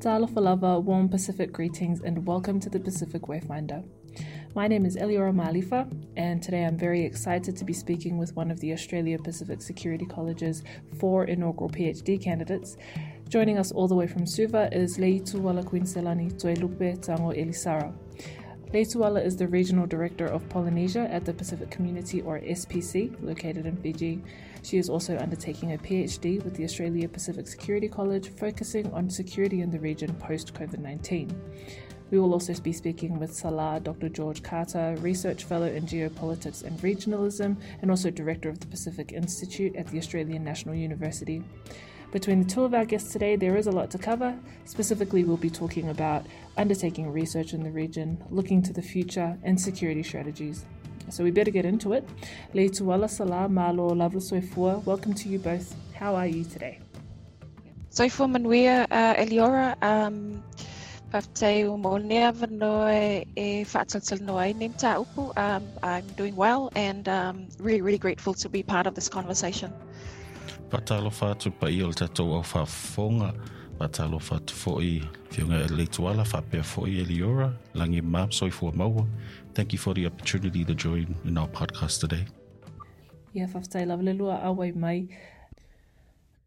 Ta'alafalava, warm Pacific greetings, and welcome to the Pacific Wayfinder. My name is Eliora Malifa, and today I'm very excited to be speaking with one of the Australia Pacific Security College's four inaugural PhD candidates. Joining us all the way from Suva is Leituala Kuiniselani Toelupe Tago Elisara. Leituala is the Regional Director of Polynesia at the Pacific Community, or SPC, located in Fiji. She is also undertaking a PhD with the Australia Pacific Security College, focusing on security in the region post COVID 19. We will also be speaking with Salah Dr. George Carter, Research Fellow in Geopolitics and Regionalism, and also Director of the Pacific Institute at the Australian National University. Between the two of our guests today, there is a lot to cover. Specifically, we'll be talking about undertaking research in the region, looking to the future, and security strategies. So we better get into it. Leituala Salam Malo Lavu Soifua, welcome to you both. How are you today? Soifua Manuia uh, Eliora, um, Pafte umonia vanoe e whaataltal noai nim ta upu. Um, I'm doing well and um, really, really grateful to be part of this conversation. Patalo whātu pai o le tatou au whaafonga. Patalo whātu fōi whiunga e leituala whapea fōi e liora. Langi mā soifua maua. Thank you for the opportunity to join in our podcast today. Yeah, whaftai lawalelua awai mai.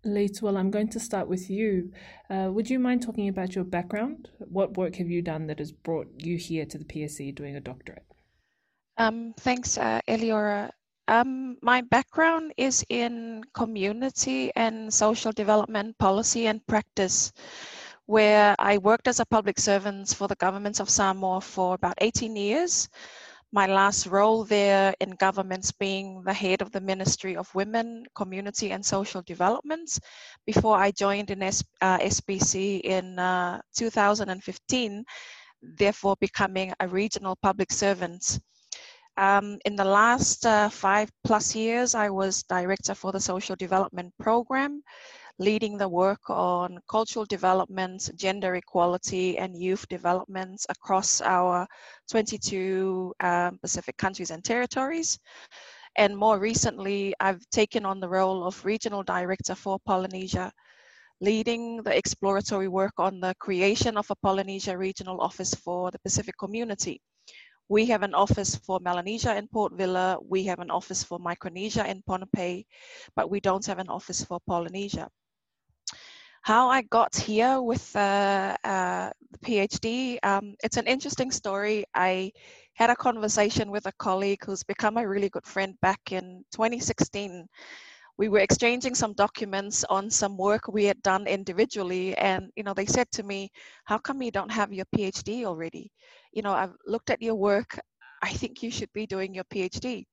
Leituala, I'm going to start with you. Uh, would you mind talking about your background? What work have you done that has brought you here to the PSC doing a doctorate? Um, thanks, uh, Eliora. Um, my background is in community and social development policy and practice, where I worked as a public servant for the governments of Samoa for about 18 years my last role there in governments being the head of the Ministry of Women, Community and Social Development before I joined in S, uh, SPC in uh, 2015, therefore becoming a regional public servant. Um, in the last uh, five plus years, I was director for the Social Development Program, leading the work on cultural development, gender equality, and youth development across our 22 um, Pacific countries and territories. And more recently, I've taken on the role of regional director for Polynesia, leading the exploratory work on the creation of a Polynesia regional office for the Pacific community. We have an office for Melanesia in Port Vila, we have an office for Micronesia in Pohnpei, but we don't have an office for Polynesia how I got here with uh, uh, the PhD, um, it's an interesting story. I had a conversation with a colleague who's become a really good friend back in 2016. We were exchanging some documents on some work we had done individually, and you know, they said to me, "How come you don't have your PhD already? You know, I've looked at your work. I think you should be doing your PhD."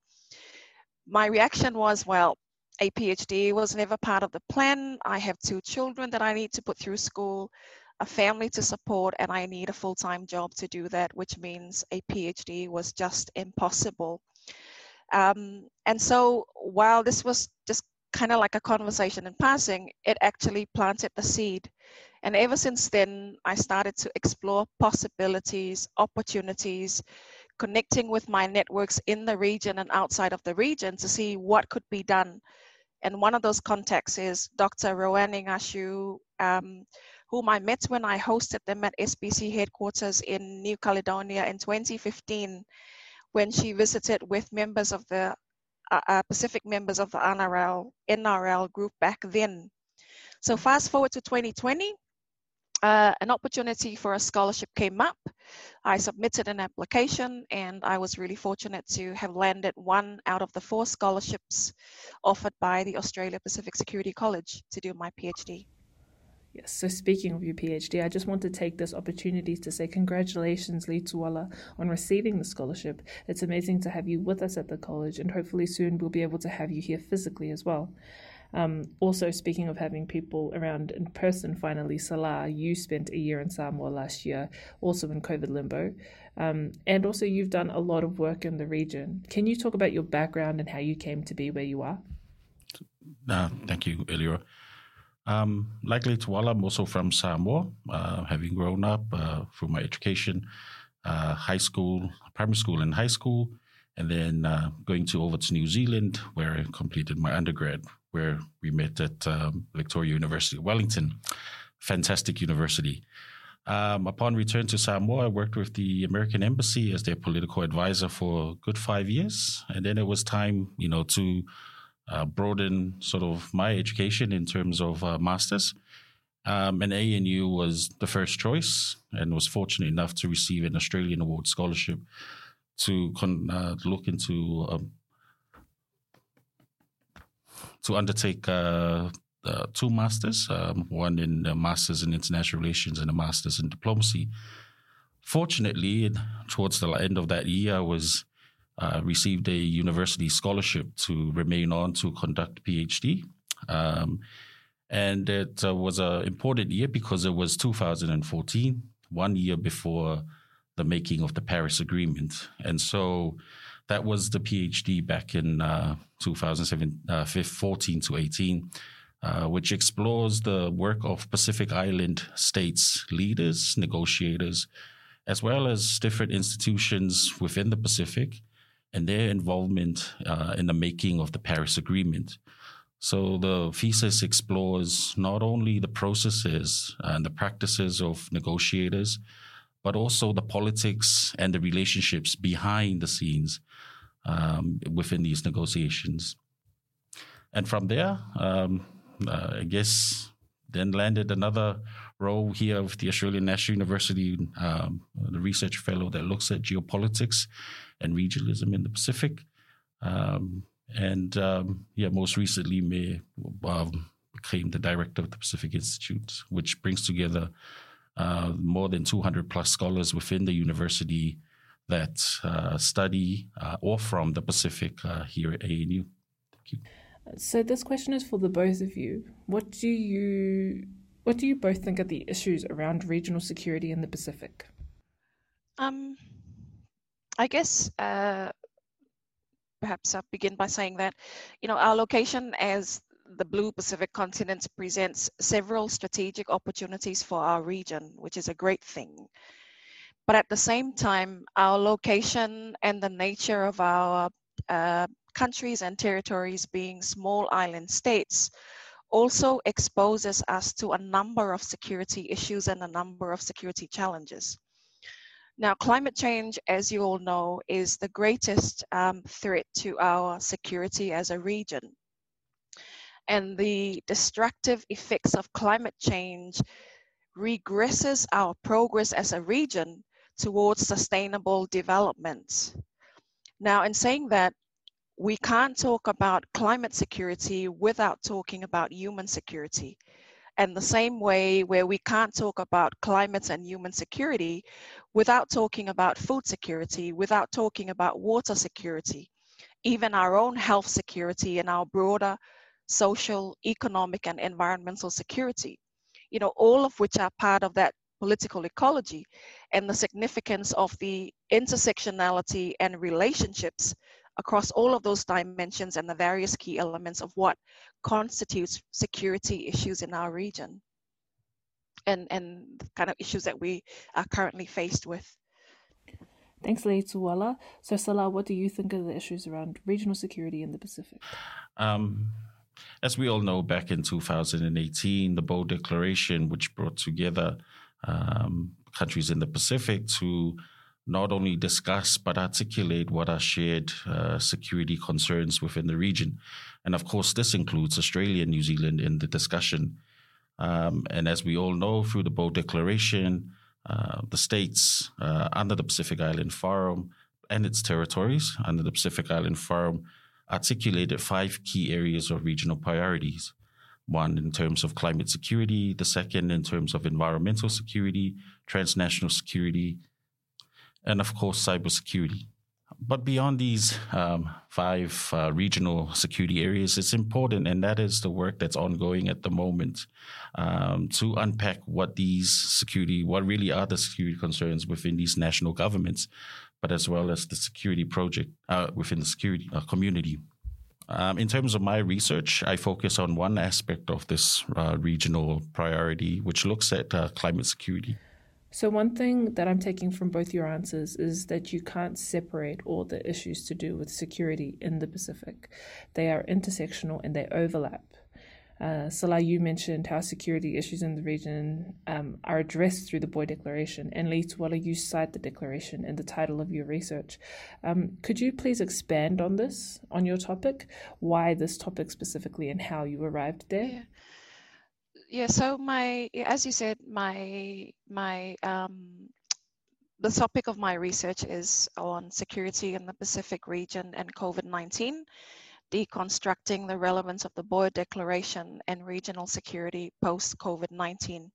My reaction was, "Well, a PhD was never part of the plan. I have two children that I need to put through school, a family to support, and I need a full time job to do that, which means a PhD was just impossible. Um, and so while this was just kind of like a conversation in passing, it actually planted the seed. And ever since then, I started to explore possibilities, opportunities, connecting with my networks in the region and outside of the region to see what could be done and one of those contacts is Dr. Roannie Ng Shiu, um, whom I met when I hosted them at SPC headquarters in New Caledonia in 2015, when she visited with members of the uh, uh Pacific members of the NRL, NRL group back then. So fast forward to 2020, uh, an opportunity for a scholarship came up. I submitted an application and I was really fortunate to have landed one out of the four scholarships offered by the Australia Pacific Security College to do my PhD. Yes, so speaking of your PhD, I just want to take this opportunity to say congratulations, Leituala, on receiving the scholarship. It's amazing to have you with us at the college, and hopefully soon we'll be able to have you here physically as well. Um, also, speaking of having people around in person, finally, Salah, you spent a year in Samoa last year, also in COVID limbo. Um, and also, you've done a lot of work in the region. Can you talk about your background and how you came to be where you are? Uh, thank you, Eliora. Um, like Leituala, I'm also from Samoa, uh, having grown up uh, through my education, uh, high school, primary school, and high school, and then uh, going to over to New Zealand, where I completed my undergrad where we met at um, Victoria University of Wellington. Fantastic university. Um, upon return to Samoa, I worked with the American Embassy as their political advisor for good five years, and then it was time, you know, to uh, broaden sort of my education in terms of uh, masters. Um, and ANU was the first choice, and was fortunate enough to receive an Australian Award scholarship to con- uh, look into um, to undertake uh, uh, two masters, um, one in masters in international relations and a masters in diplomacy. Fortunately, towards the end of that year, I was uh, received a university scholarship to remain on to conduct PhD. Um, and it uh, was an important year because it was 2014, one year before the making of the Paris Agreement. And so that was the PhD back in uh, 2014 uh, to 18. Uh, which explores the work of Pacific Island states leaders, negotiators, as well as different institutions within the Pacific and their involvement uh, in the making of the Paris Agreement. So the thesis explores not only the processes and the practices of negotiators, but also the politics and the relationships behind the scenes um, within these negotiations. And from there, um, uh, I guess then landed another role here with the Australian National University, um, the research fellow that looks at geopolitics and regionalism in the Pacific. Um, and um, yeah, most recently, me um, became the director of the Pacific Institute, which brings together uh, more than 200 plus scholars within the university that uh, study uh, or from the Pacific uh, here at ANU. Thank you. So this question is for the both of you. What do you what do you both think are the issues around regional security in the Pacific? Um, I guess uh, perhaps I'll begin by saying that you know our location as the blue Pacific continent presents several strategic opportunities for our region, which is a great thing. But at the same time, our location and the nature of our uh, countries and territories being small island states also exposes us to a number of security issues and a number of security challenges. Now, climate change, as you all know, is the greatest um, threat to our security as a region. And the destructive effects of climate change regresses our progress as a region towards sustainable development. Now, in saying that, we can't talk about climate security without talking about human security. And the same way where we can't talk about climate and human security without talking about food security, without talking about water security, even our own health security and our broader social, economic, and environmental security. You know, all of which are part of that political ecology and the significance of the intersectionality and relationships across all of those dimensions and the various key elements of what constitutes security issues in our region and, and the kind of issues that we are currently faced with. Thanks, Leituala. So, Salah, what do you think are the issues around regional security in the Pacific? Um, as we all know, back in 2018, the Boe Declaration, which brought together um, countries in the Pacific to not only discuss but articulate what are shared uh, security concerns within the region. And of course, this includes Australia and New Zealand in the discussion. Um, and as we all know through the Boe Declaration, uh, the states uh, under the Pacific Island Forum and its territories under the Pacific Island Forum articulated five key areas of regional priorities. One in terms of climate security, the second in terms of environmental security, transnational security, and of course, cybersecurity. But beyond these um, five uh, regional security areas, it's important, and that is the work that's ongoing at the moment um, to unpack what these security, what really are the security concerns within these national governments, but as well as the security project uh, within the security uh, community. Um, in terms of my research, I focus on one aspect of this uh, regional priority, which looks at uh, climate security. So, one thing that I'm taking from both your answers is that you can't separate all the issues to do with security in the Pacific. They are intersectional and they overlap. Uh, Salah, you mentioned how security issues in the region um, are addressed through the Boe Declaration, and Leituala, you cite the declaration in the title of your research. Um, could you please expand on this, on your topic, why this topic specifically, and how you arrived there? Yeah. Yeah, so my, as you said, my my um, the topic of my research is on security in the Pacific region and COVID-19 deconstructing the relevance of the Boe Declaration and regional security post COVID 19.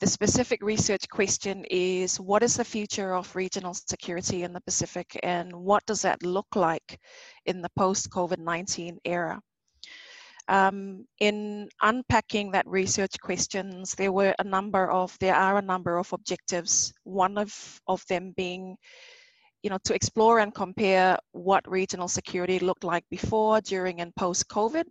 The specific research question is what is the future of regional security in the Pacific and what does that look like in the post COVID 19 era? Um, in unpacking that research questions, there were a number of, there are a number of objectives, one of, of them being you know, to explore and compare what regional security looked like before, during, and post-COVID,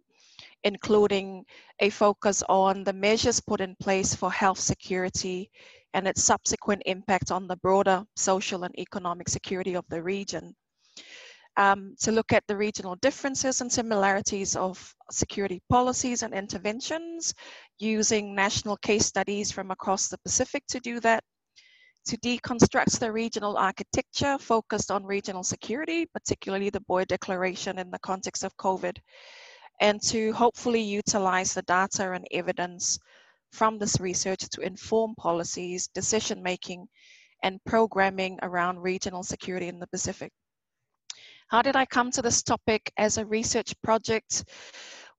including a focus on the measures put in place for health security and its subsequent impact on the broader social and economic security of the region. Um, to look at the regional differences and similarities of security policies and interventions, using national case studies from across the Pacific to do that, to deconstruct the regional architecture focused on regional security, particularly the Boe Declaration in the context of COVID, and to hopefully utilize the data and evidence from this research to inform policies, decision making, and programming around regional security in the Pacific. How did I come to this topic as a research project?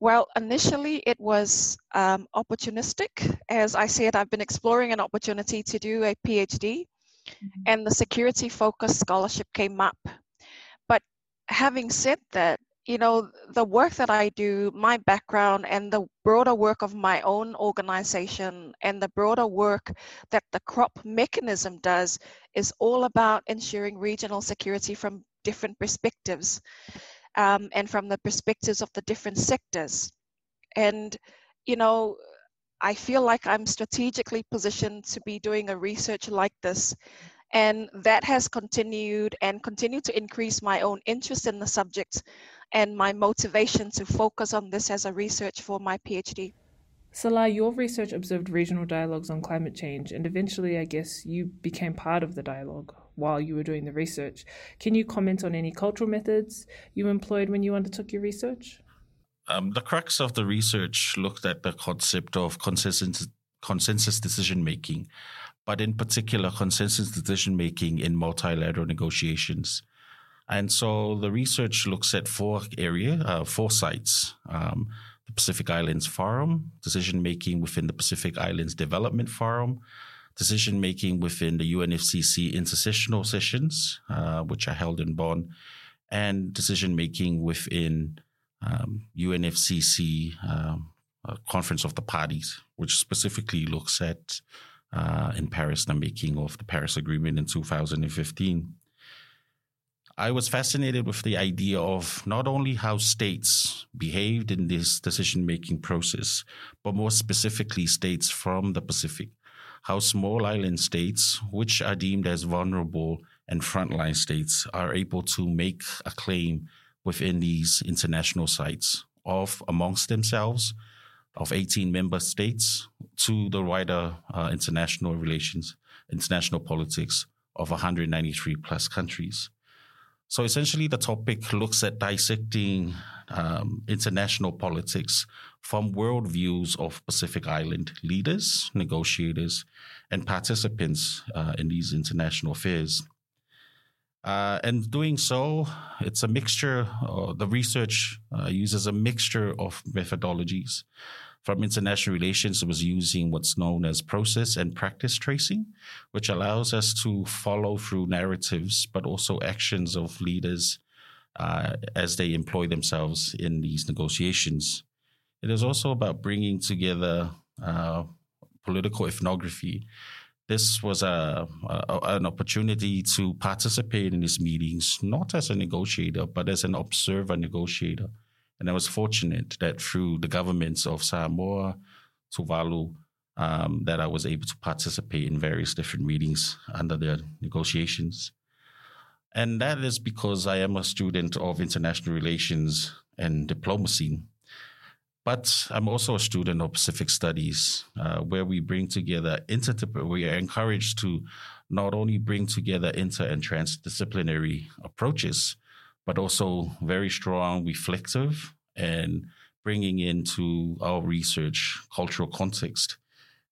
Well, initially it was um, opportunistic. As I said, I've been exploring an opportunity to do a PhD, mm-hmm. and the security focused scholarship came up. But having said that, you know, the work that I do, my background, and the broader work of my own organization, and the broader work that the CROP mechanism does, is all about ensuring regional security from different perspectives um, and from the perspectives of the different sectors. And, you know, I feel like I'm strategically positioned to be doing a research like this. And that has continued and continued to increase my own interest in the subject and my motivation to focus on this as a research for my PhD. Salah, your research observed regional dialogues on climate change, and eventually, I guess, you became part of the dialogue while you were doing the research. Can you comment on any cultural methods you employed when you undertook your research? Um, the crux of the research looked at the concept of consensus, consensus decision making, but in particular, consensus decision making in multilateral negotiations. And so the research looks at four area, uh, four sites. Um, the Pacific Islands Forum, decision making within the Pacific Islands Development Forum, decision making within the UNFCCC intersessional sessions, uh, which are held in Bonn, and decision making within um, UNFCCC um, Conference of the Parties, which specifically looks at uh, in Paris the making of the Paris Agreement in 2015. I was fascinated with the idea of not only how states behaved in this decision making process, but more specifically, states from the Pacific. How small island states, which are deemed as vulnerable and frontline states, are able to make a claim within these international sites of amongst themselves of 18 member states to the wider uh, international relations, international politics of 193 plus countries. So essentially, the topic looks at dissecting um, international politics from worldviews of Pacific Island leaders, negotiators, and participants uh, in these international affairs. Uh, and doing so, it's a mixture, uh, the research uh, uses a mixture of methodologies from international relations it was using what's known as process and practice tracing, which allows us to follow through narratives, but also actions of leaders uh, as they employ themselves in these negotiations. It is also about bringing together uh, political ethnography. This was a, a, an opportunity to participate in these meetings, not as a negotiator, but as an observer negotiator and I was fortunate that through the governments of Samoa, Tuvalu, um, that I was able to participate in various different meetings under their negotiations. And that is because I am a student of international relations and diplomacy. But I'm also a student of Pacific Studies, uh, where we bring together interdisciplinary. We are encouraged to not only bring together inter and transdisciplinary approaches, but also very strong, reflective, and bringing into our research cultural context.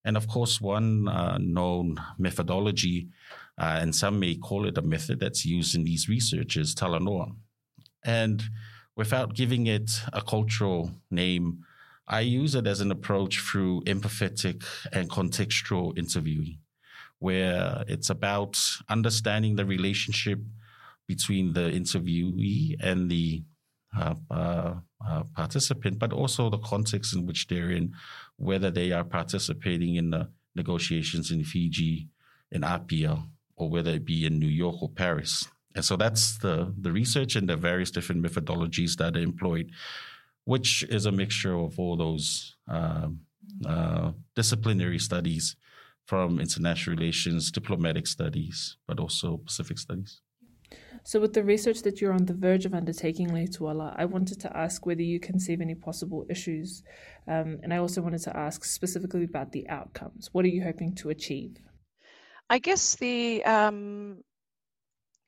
And of course, one uh, known methodology, uh, and some may call it a method that's used in these research, is Talanoa. And without giving it a cultural name, I use it as an approach through empathetic and contextual interviewing, where it's about understanding the relationship between the interviewee and the uh, uh, uh, participant, but also the context in which they're in, whether they are participating in the negotiations in Fiji, in Apia, or whether it be in New York or Paris. And so that's the, the research and the various different methodologies that are employed, which is a mixture of all those uh, uh, disciplinary studies from international relations, diplomatic studies, but also Pacific studies. So, with the research that you're on the verge of undertaking, Leituala, I wanted to ask whether you conceive any possible issues. Um, and I also wanted to ask specifically about the outcomes. What are you hoping to achieve? I guess the um,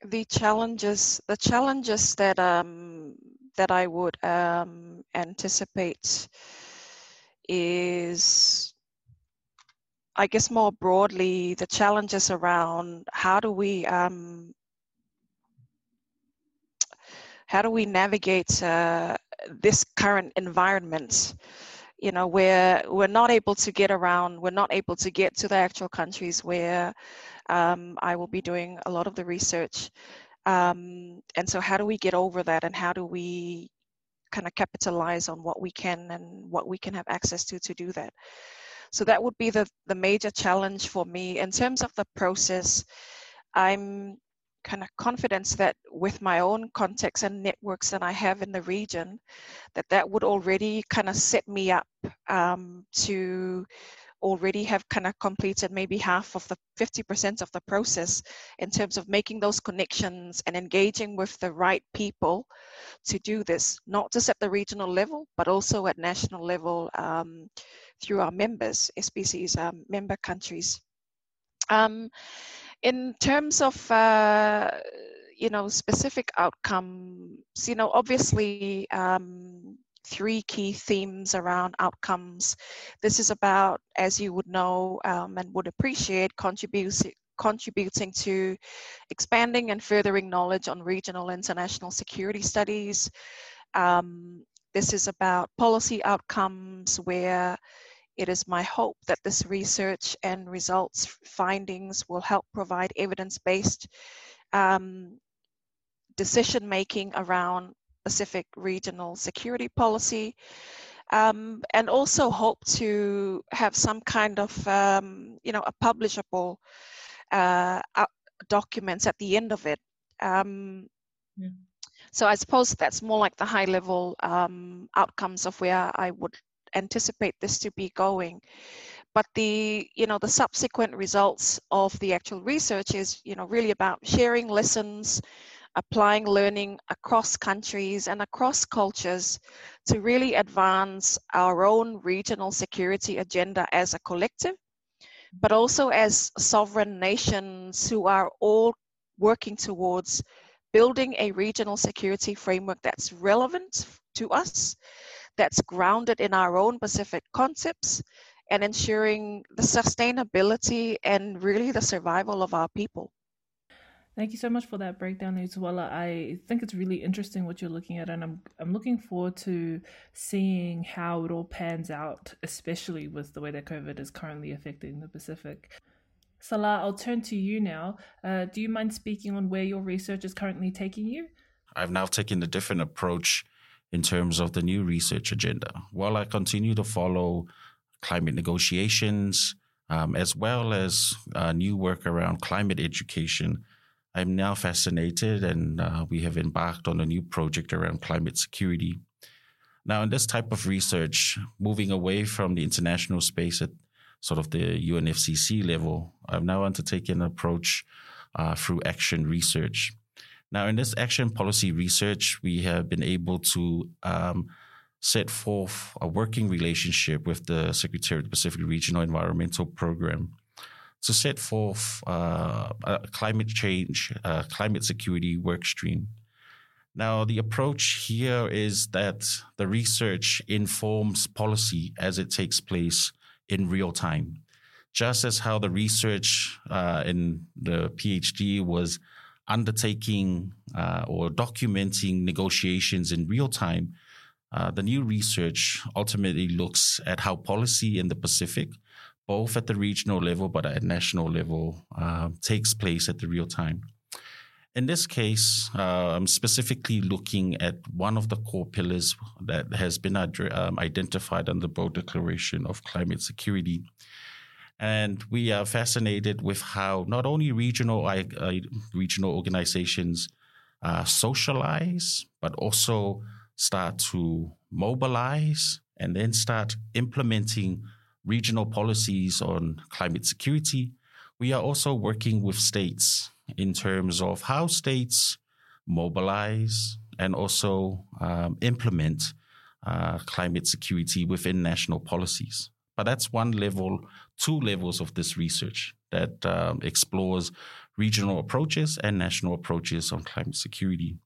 the challenges the challenges that um, that I would um, anticipate is I guess more broadly the challenges around how do we um, how do we navigate uh, this current environment? You know where we're not able to get around we're not able to get to the actual countries where um, I will be doing a lot of the research. Um, and so, how do we get over that, and how do we kind of capitalize on what we can and what we can have access to to do that? So that would be the the major challenge for me in terms of the process. I'm kind of confidence that with my own contacts and networks that I have in the region, that that would already kind of set me up um, to already have kind of completed maybe half of the 50% of the process in terms of making those connections and engaging with the right people to do this, not just at the regional level, but also at national level um, through our members, SPC's um, member countries. Um, in terms of uh, you know specific outcomes, you know obviously um, three key themes around outcomes. This is about, as you would know um, and would appreciate, contributing contributing to expanding and furthering knowledge on regional international security studies. Um, this is about policy outcomes where it is my hope that this research and results findings will help provide evidence-based um, decision making around Pacific regional security policy, um, and also hope to have some kind of, um, you know, a publishable uh, documents at the end of it. Um, yeah. So I suppose that's more like the high level um, outcomes of where I would anticipate this to be going but the you know the subsequent results of the actual research is you know really about sharing lessons applying learning across countries and across cultures to really advance our own regional security agenda as a collective, but also as sovereign nations who are all working towards building a regional security framework that's relevant to us, that's grounded in our own Pacific concepts, and ensuring the sustainability and really the survival of our people. Thank you so much for that breakdown, Leituala. I think it's really interesting what you're looking at, and I'm I'm looking forward to seeing how it all pans out, especially with the way that COVID is currently affecting the Pacific. Salah, I'll turn to you now. Uh, do you mind speaking on where your research is currently taking you? I've now taken a different approach in terms of the new research agenda. While I continue to follow climate negotiations, um, as well as uh, new work around climate education, I'm now fascinated, and uh, we have embarked on a new project around climate security. Now, in this type of research, moving away from the international space at sort of the UNFCCC level, I've now undertaken an approach uh, through action research. Now, in this action policy research, we have been able to um, set forth a working relationship with the Secretary of the Pacific Regional Environmental Program to set forth uh, a climate change, uh, climate security work stream. Now, the approach here is that the research informs policy as it takes place in real time. Just as how the research uh, in the PhD was undertaking uh, or documenting negotiations in real time, uh, the new research ultimately looks at how policy in the Pacific, both at the regional level but at national level, uh, takes place at the real time. In this case, uh, I'm specifically looking at one of the core pillars that has been um, identified under the Boe Declaration of Climate Security. And we are fascinated with how not only regional uh, regional organizations uh, socialize, but also start to mobilize and then start implementing regional policies on climate security. We are also working with states in terms of how states mobilize and also um, implement uh, climate security within national policies. But that's one level, two levels of this research that um, explores regional approaches and national approaches on climate security.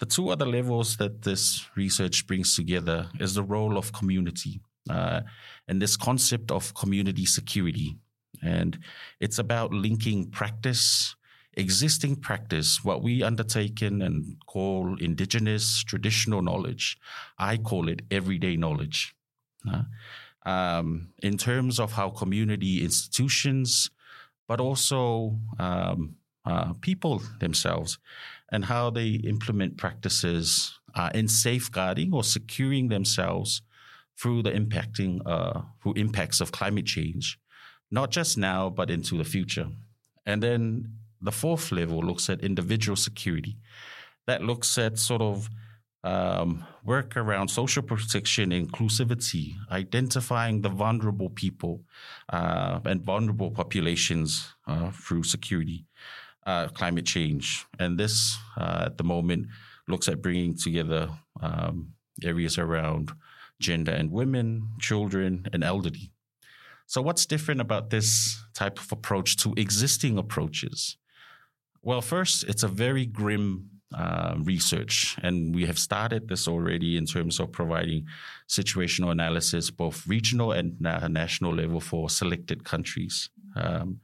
The two other levels that this research brings together is the role of community uh, and this concept of community security. And it's about linking practice, existing practice, what we undertaken and call indigenous traditional knowledge. I call it everyday knowledge. Uh, um, in terms of how community institutions, but also um, uh, people themselves and how they implement practices uh, in safeguarding or securing themselves through the impacting uh, through impacts of climate change, not just now but into the future. And then the fourth level looks at individual security. That looks at sort of um, work around social protection, inclusivity, identifying the vulnerable people uh, and vulnerable populations uh, through security, uh, climate change. And this, uh, at the moment, looks at bringing together um, areas around gender and women, children, and elderly. So, what's different about this type of approach to existing approaches? Well, first, it's a very grim uh, research, and we have started this already in terms of providing situational analysis, both regional and na- national level for selected countries. Um,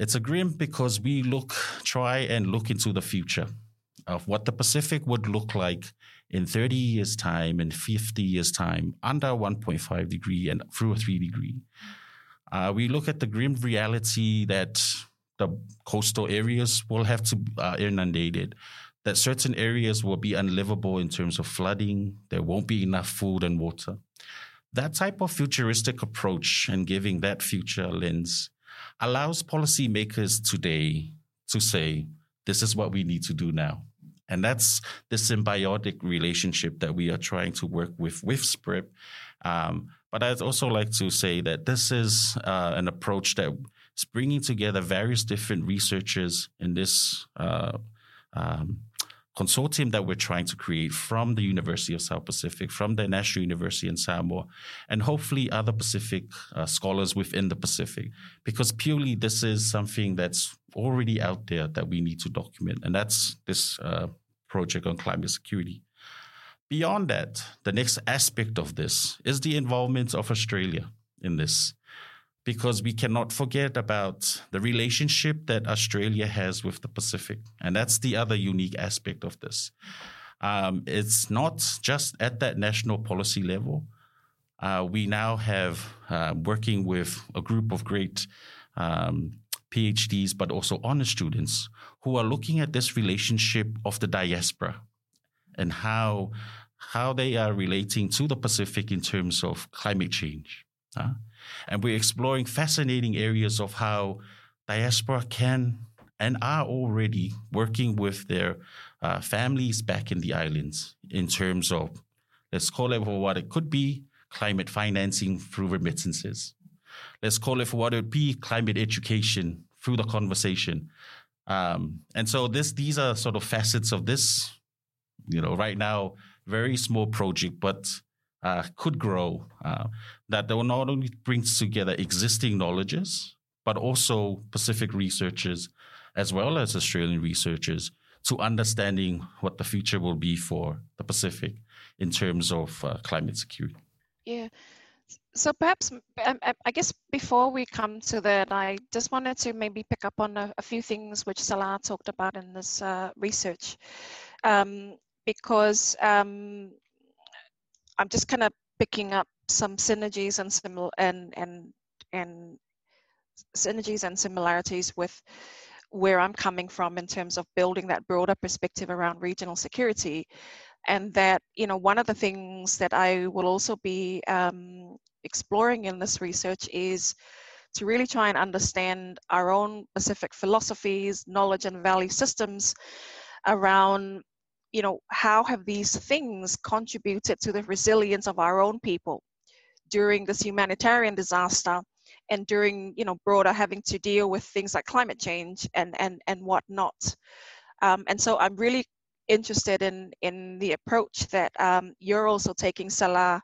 it's a grim because we look, try and look into the future of what the Pacific would look like in 30 years' time and 50 years' time under 1.5 degree and through a 3 degree. Uh, we look at the grim reality that the coastal areas will have to uh, inundated, that certain areas will be unlivable in terms of flooding, there won't be enough food and water. That type of futuristic approach and giving that future lens allows policymakers today to say, this is what we need to do now. And that's the symbiotic relationship that we are trying to work with with SPREP. Um, but I'd also like to say that this is uh, an approach that is bringing together various different researchers in this uh, um, consortium that we're trying to create from the University of South Pacific, from the National University in Samoa, and hopefully other Pacific uh, scholars within the Pacific, because purely this is something that's already out there that we need to document, and that's this uh, project on climate security. Beyond that, the next aspect of this is the involvement of Australia in this because we cannot forget about the relationship that Australia has with the Pacific. And that's the other unique aspect of this. Um, it's not just at that national policy level. Uh, we now have uh, working with a group of great um, PhDs, but also honor students who are looking at this relationship of the diaspora and how how they are relating to the Pacific in terms of climate change. And we're exploring fascinating areas of how diaspora can and are already working with their uh, families back in the islands in terms of, let's call it for what it could be climate financing through remittances. Let's call it for what it would be climate education through the conversation. Um, and so this these are sort of facets of this. You know, right now very small project, but uh, could grow. Uh, that will not only brings together existing knowledges, but also Pacific researchers as well as Australian researchers to understanding what the future will be for the Pacific in terms of uh, climate security. Yeah. So perhaps, um, um, I guess before we come to that, I just wanted to maybe pick up on a, a few things which Salah talked about in this uh, research, um, because um, I'm just kind of picking up some synergies and and and and synergies and similarities with where I'm coming from in terms of building that broader perspective around regional security. And that, you know, one of the things that I will also be um, exploring in this research is to really try and understand our own Pacific philosophies, knowledge, and value systems around, you know, how have these things contributed to the resilience of our own people during this humanitarian disaster and during you know broader having to deal with things like climate change and and and whatnot? Um, and so i'm really interested in in the approach that um, you're also taking salah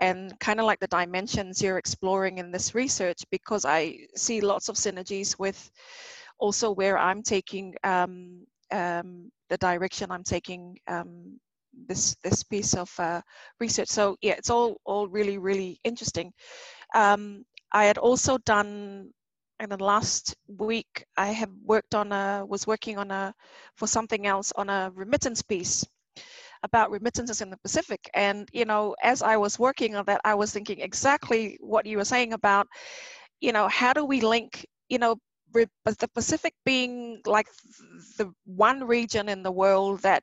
and kind of like the dimensions you're exploring in this research because i see lots of synergies with also where i'm taking um, um the direction i'm taking um, this this piece of uh, research so yeah it's all all really really interesting um, I had also done in the last week I have worked on a was working on a for something else on a remittance piece about remittances in the Pacific. And you know, as I was working on that, I was thinking exactly what you were saying about, you know, how do we link, you know, the Pacific being like the one region in the world that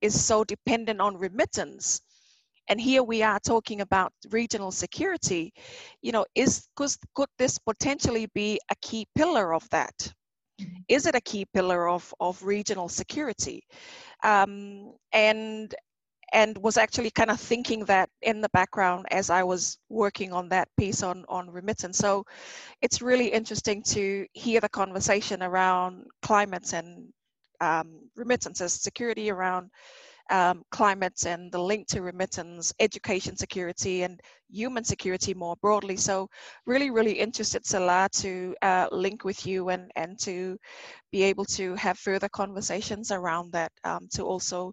is so dependent on remittance and here we are talking about regional security you know is could, could this potentially be a key pillar of that mm-hmm. it a key pillar of, of regional security um, and and was actually kind of thinking that in the background as I was working on that piece on on remittance. So it's really interesting to hear the conversation around climates and um, remittances, security around um, and the link to remittance, education security, and human security more broadly. So, really, really interested, Salah, to uh, link with you and, and to be able to have further conversations around that um, to also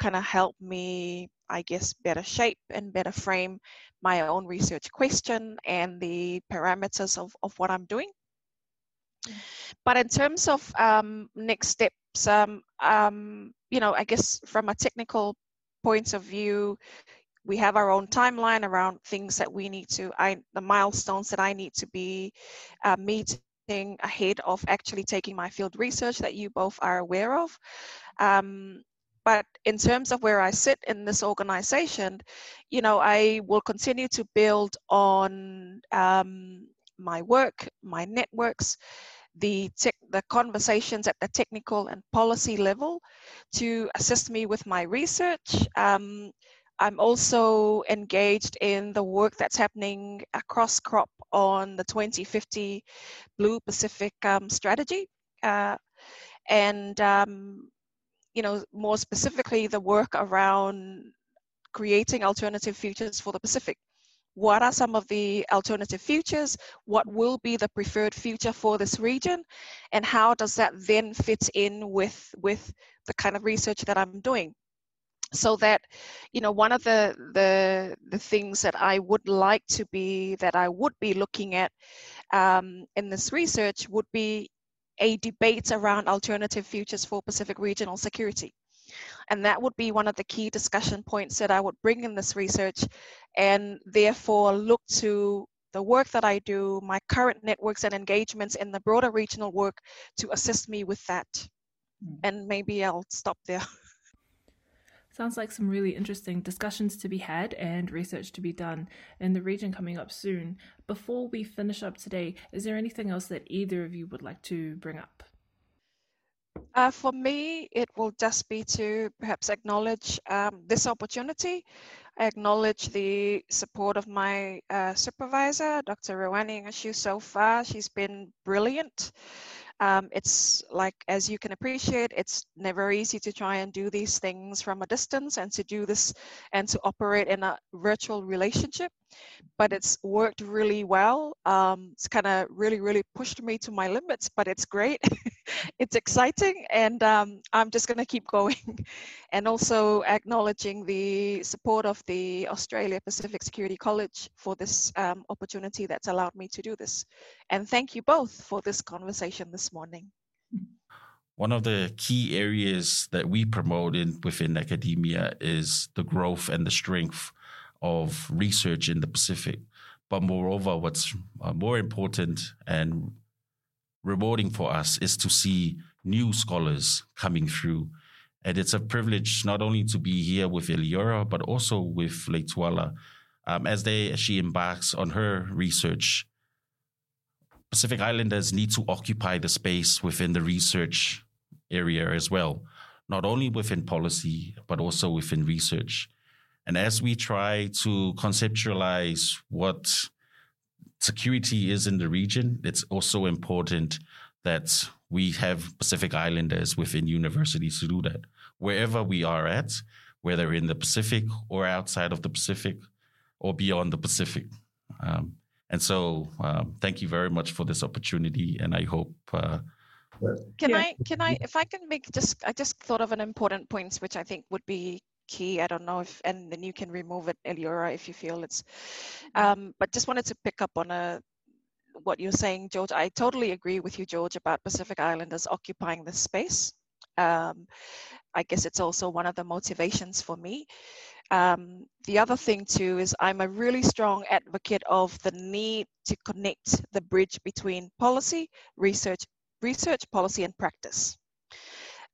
kind of help me, I guess, better shape and better frame my own research question and the parameters of, of what I'm doing. But in terms of um, next steps, um, um, you know, I guess from a technical point of view, we have our own timeline around things that we need to, I, the milestones that I need to be uh, meeting ahead of actually taking my field research that you both are aware of. Um, but in terms of where I sit in this organization, you know, I will continue to build on um, my work, my networks, the, the conversations at the technical and policy level to assist me with my research. Um, I'm also engaged in the work that's happening across CROP on the 2050 Blue Pacific um, strategy. Uh, and, um, you know, more specifically, the work around creating alternative futures for the Pacific. What are some of the alternative futures, what will be the preferred future for this region, and how does that then fit in with, with the kind of research that I'm doing. So that, you know, one of the, the, the things that I would like to be, that I would be looking at um, in this research would be a debate around alternative futures for Pacific regional security. And that would be one of the key discussion points that I would bring in this research and therefore look to the work that I do, my current networks and engagements in the broader regional work to assist me with that. Mm. And maybe I'll stop there. Sounds like some really interesting discussions to be had and research to be done in the region coming up soon. Before we finish up today, is there anything else that either of you would like to bring up? Uh, for me, it will just be to perhaps acknowledge um, this opportunity. I acknowledge the support of my uh, supervisor, Dr. Roannie Ng Shiu, so far. She's been brilliant Um, it's like, as you can appreciate, it's never easy to try and do these things from a distance and to do this and to operate in a virtual relationship. But it's worked really well. Um, it's kind of really, really pushed me to my limits, but it's great. it's exciting, and um, I'm just going to keep going. and also acknowledging the support of the Australia Pacific Security College for this um, opportunity that's allowed me to do this. And thank you both for this conversation this morning. One of the key areas that we promote in, within academia is the growth and the strength of research in the Pacific. But moreover, what's uh, more important and rewarding for us is to see new scholars coming through. And it's a privilege not only to be here with Eliora, but also with Leituala um, as they as she embarks on her research. Pacific Islanders need to occupy the space within the research area as well, not only within policy, but also within research. And as we try to conceptualize what security is in the region, it's also important that we have Pacific Islanders within universities to do that. Wherever we are at, whether in the Pacific or outside of the Pacific or beyond the Pacific. Um, and so, um, thank you very much for this opportunity, and I hope. Uh, can yeah. I? Can I? If I can make just, I just thought of an important point, which I think would be key. I don't know if, and then you can remove it, Eliora, if you feel it's. Um, but just wanted to pick up on a what you're saying, George. I totally agree with you, George, about Pacific Islanders occupying this space. Um, I guess it's also one of the motivations for me. Um, the other thing too is I'm a really strong advocate of the need to connect the bridge between policy, research, research, policy, and practice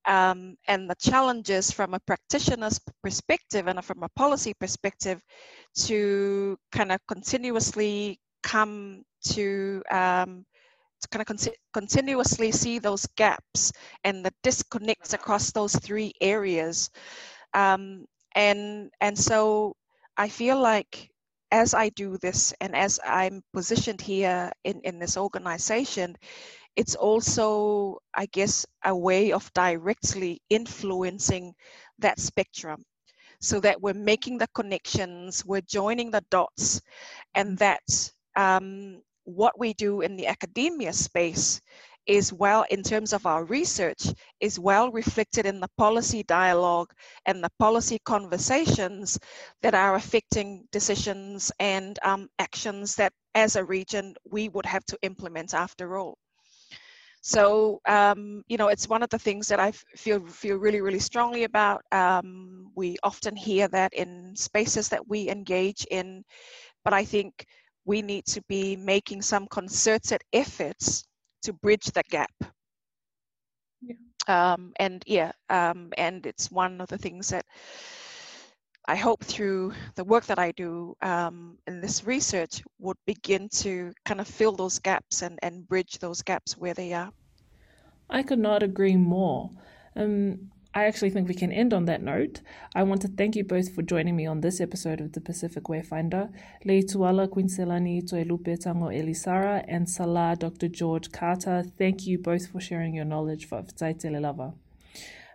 um, and the challenges from a practitioner's perspective and from a policy perspective to kind of continuously come to um, to kind of con- continuously see those gaps and the disconnects across those three areas. Um, and and so I feel like as I do this and as I'm positioned here in, in this organization, it's also, I guess, a way of directly influencing that spectrum so that we're making the connections, we're joining the dots, and that um, what we do in the academia space is well, in terms of our research, is well reflected in the policy dialogue and the policy conversations that are affecting decisions and um, actions that, as a region, we would have to implement after all. So um, you know, it's one of the things that I feel feel really really strongly about. Um, we often hear that in spaces that we engage in, but I think we need to be making some concerted efforts to bridge the gap. Yeah. Um, and yeah, um, and it's one of the things that I hope through the work that I do um, in this research would begin to kind of fill those gaps and, and bridge those gaps where they are. I could not agree more. Um, I actually think we can end on that note. I want to thank you both for joining me on this episode of the Pacific Wayfinder. Leituala Kuiniselani Toelupe Tago Elisara and Sala Dr. George Carter, thank you both for sharing your knowledge for Ftaite Lava.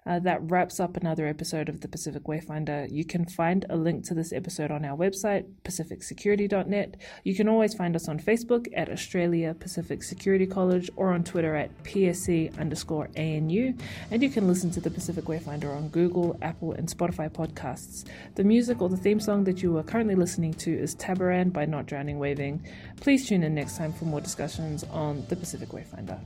Uh, that wraps up another episode of the Pacific Wayfinder. You can find a link to this episode on our website, pacificsecurity.net. You can always find us on Facebook at Australia Pacific Security College or on Twitter at PSC underscore ANU. And you can listen to the Pacific Wayfinder on Google, Apple, and Spotify podcasts. The music or the theme song that you are currently listening to is Tabaran by Not Drowning Waving. Please tune in next time for more discussions on the Pacific Wayfinder.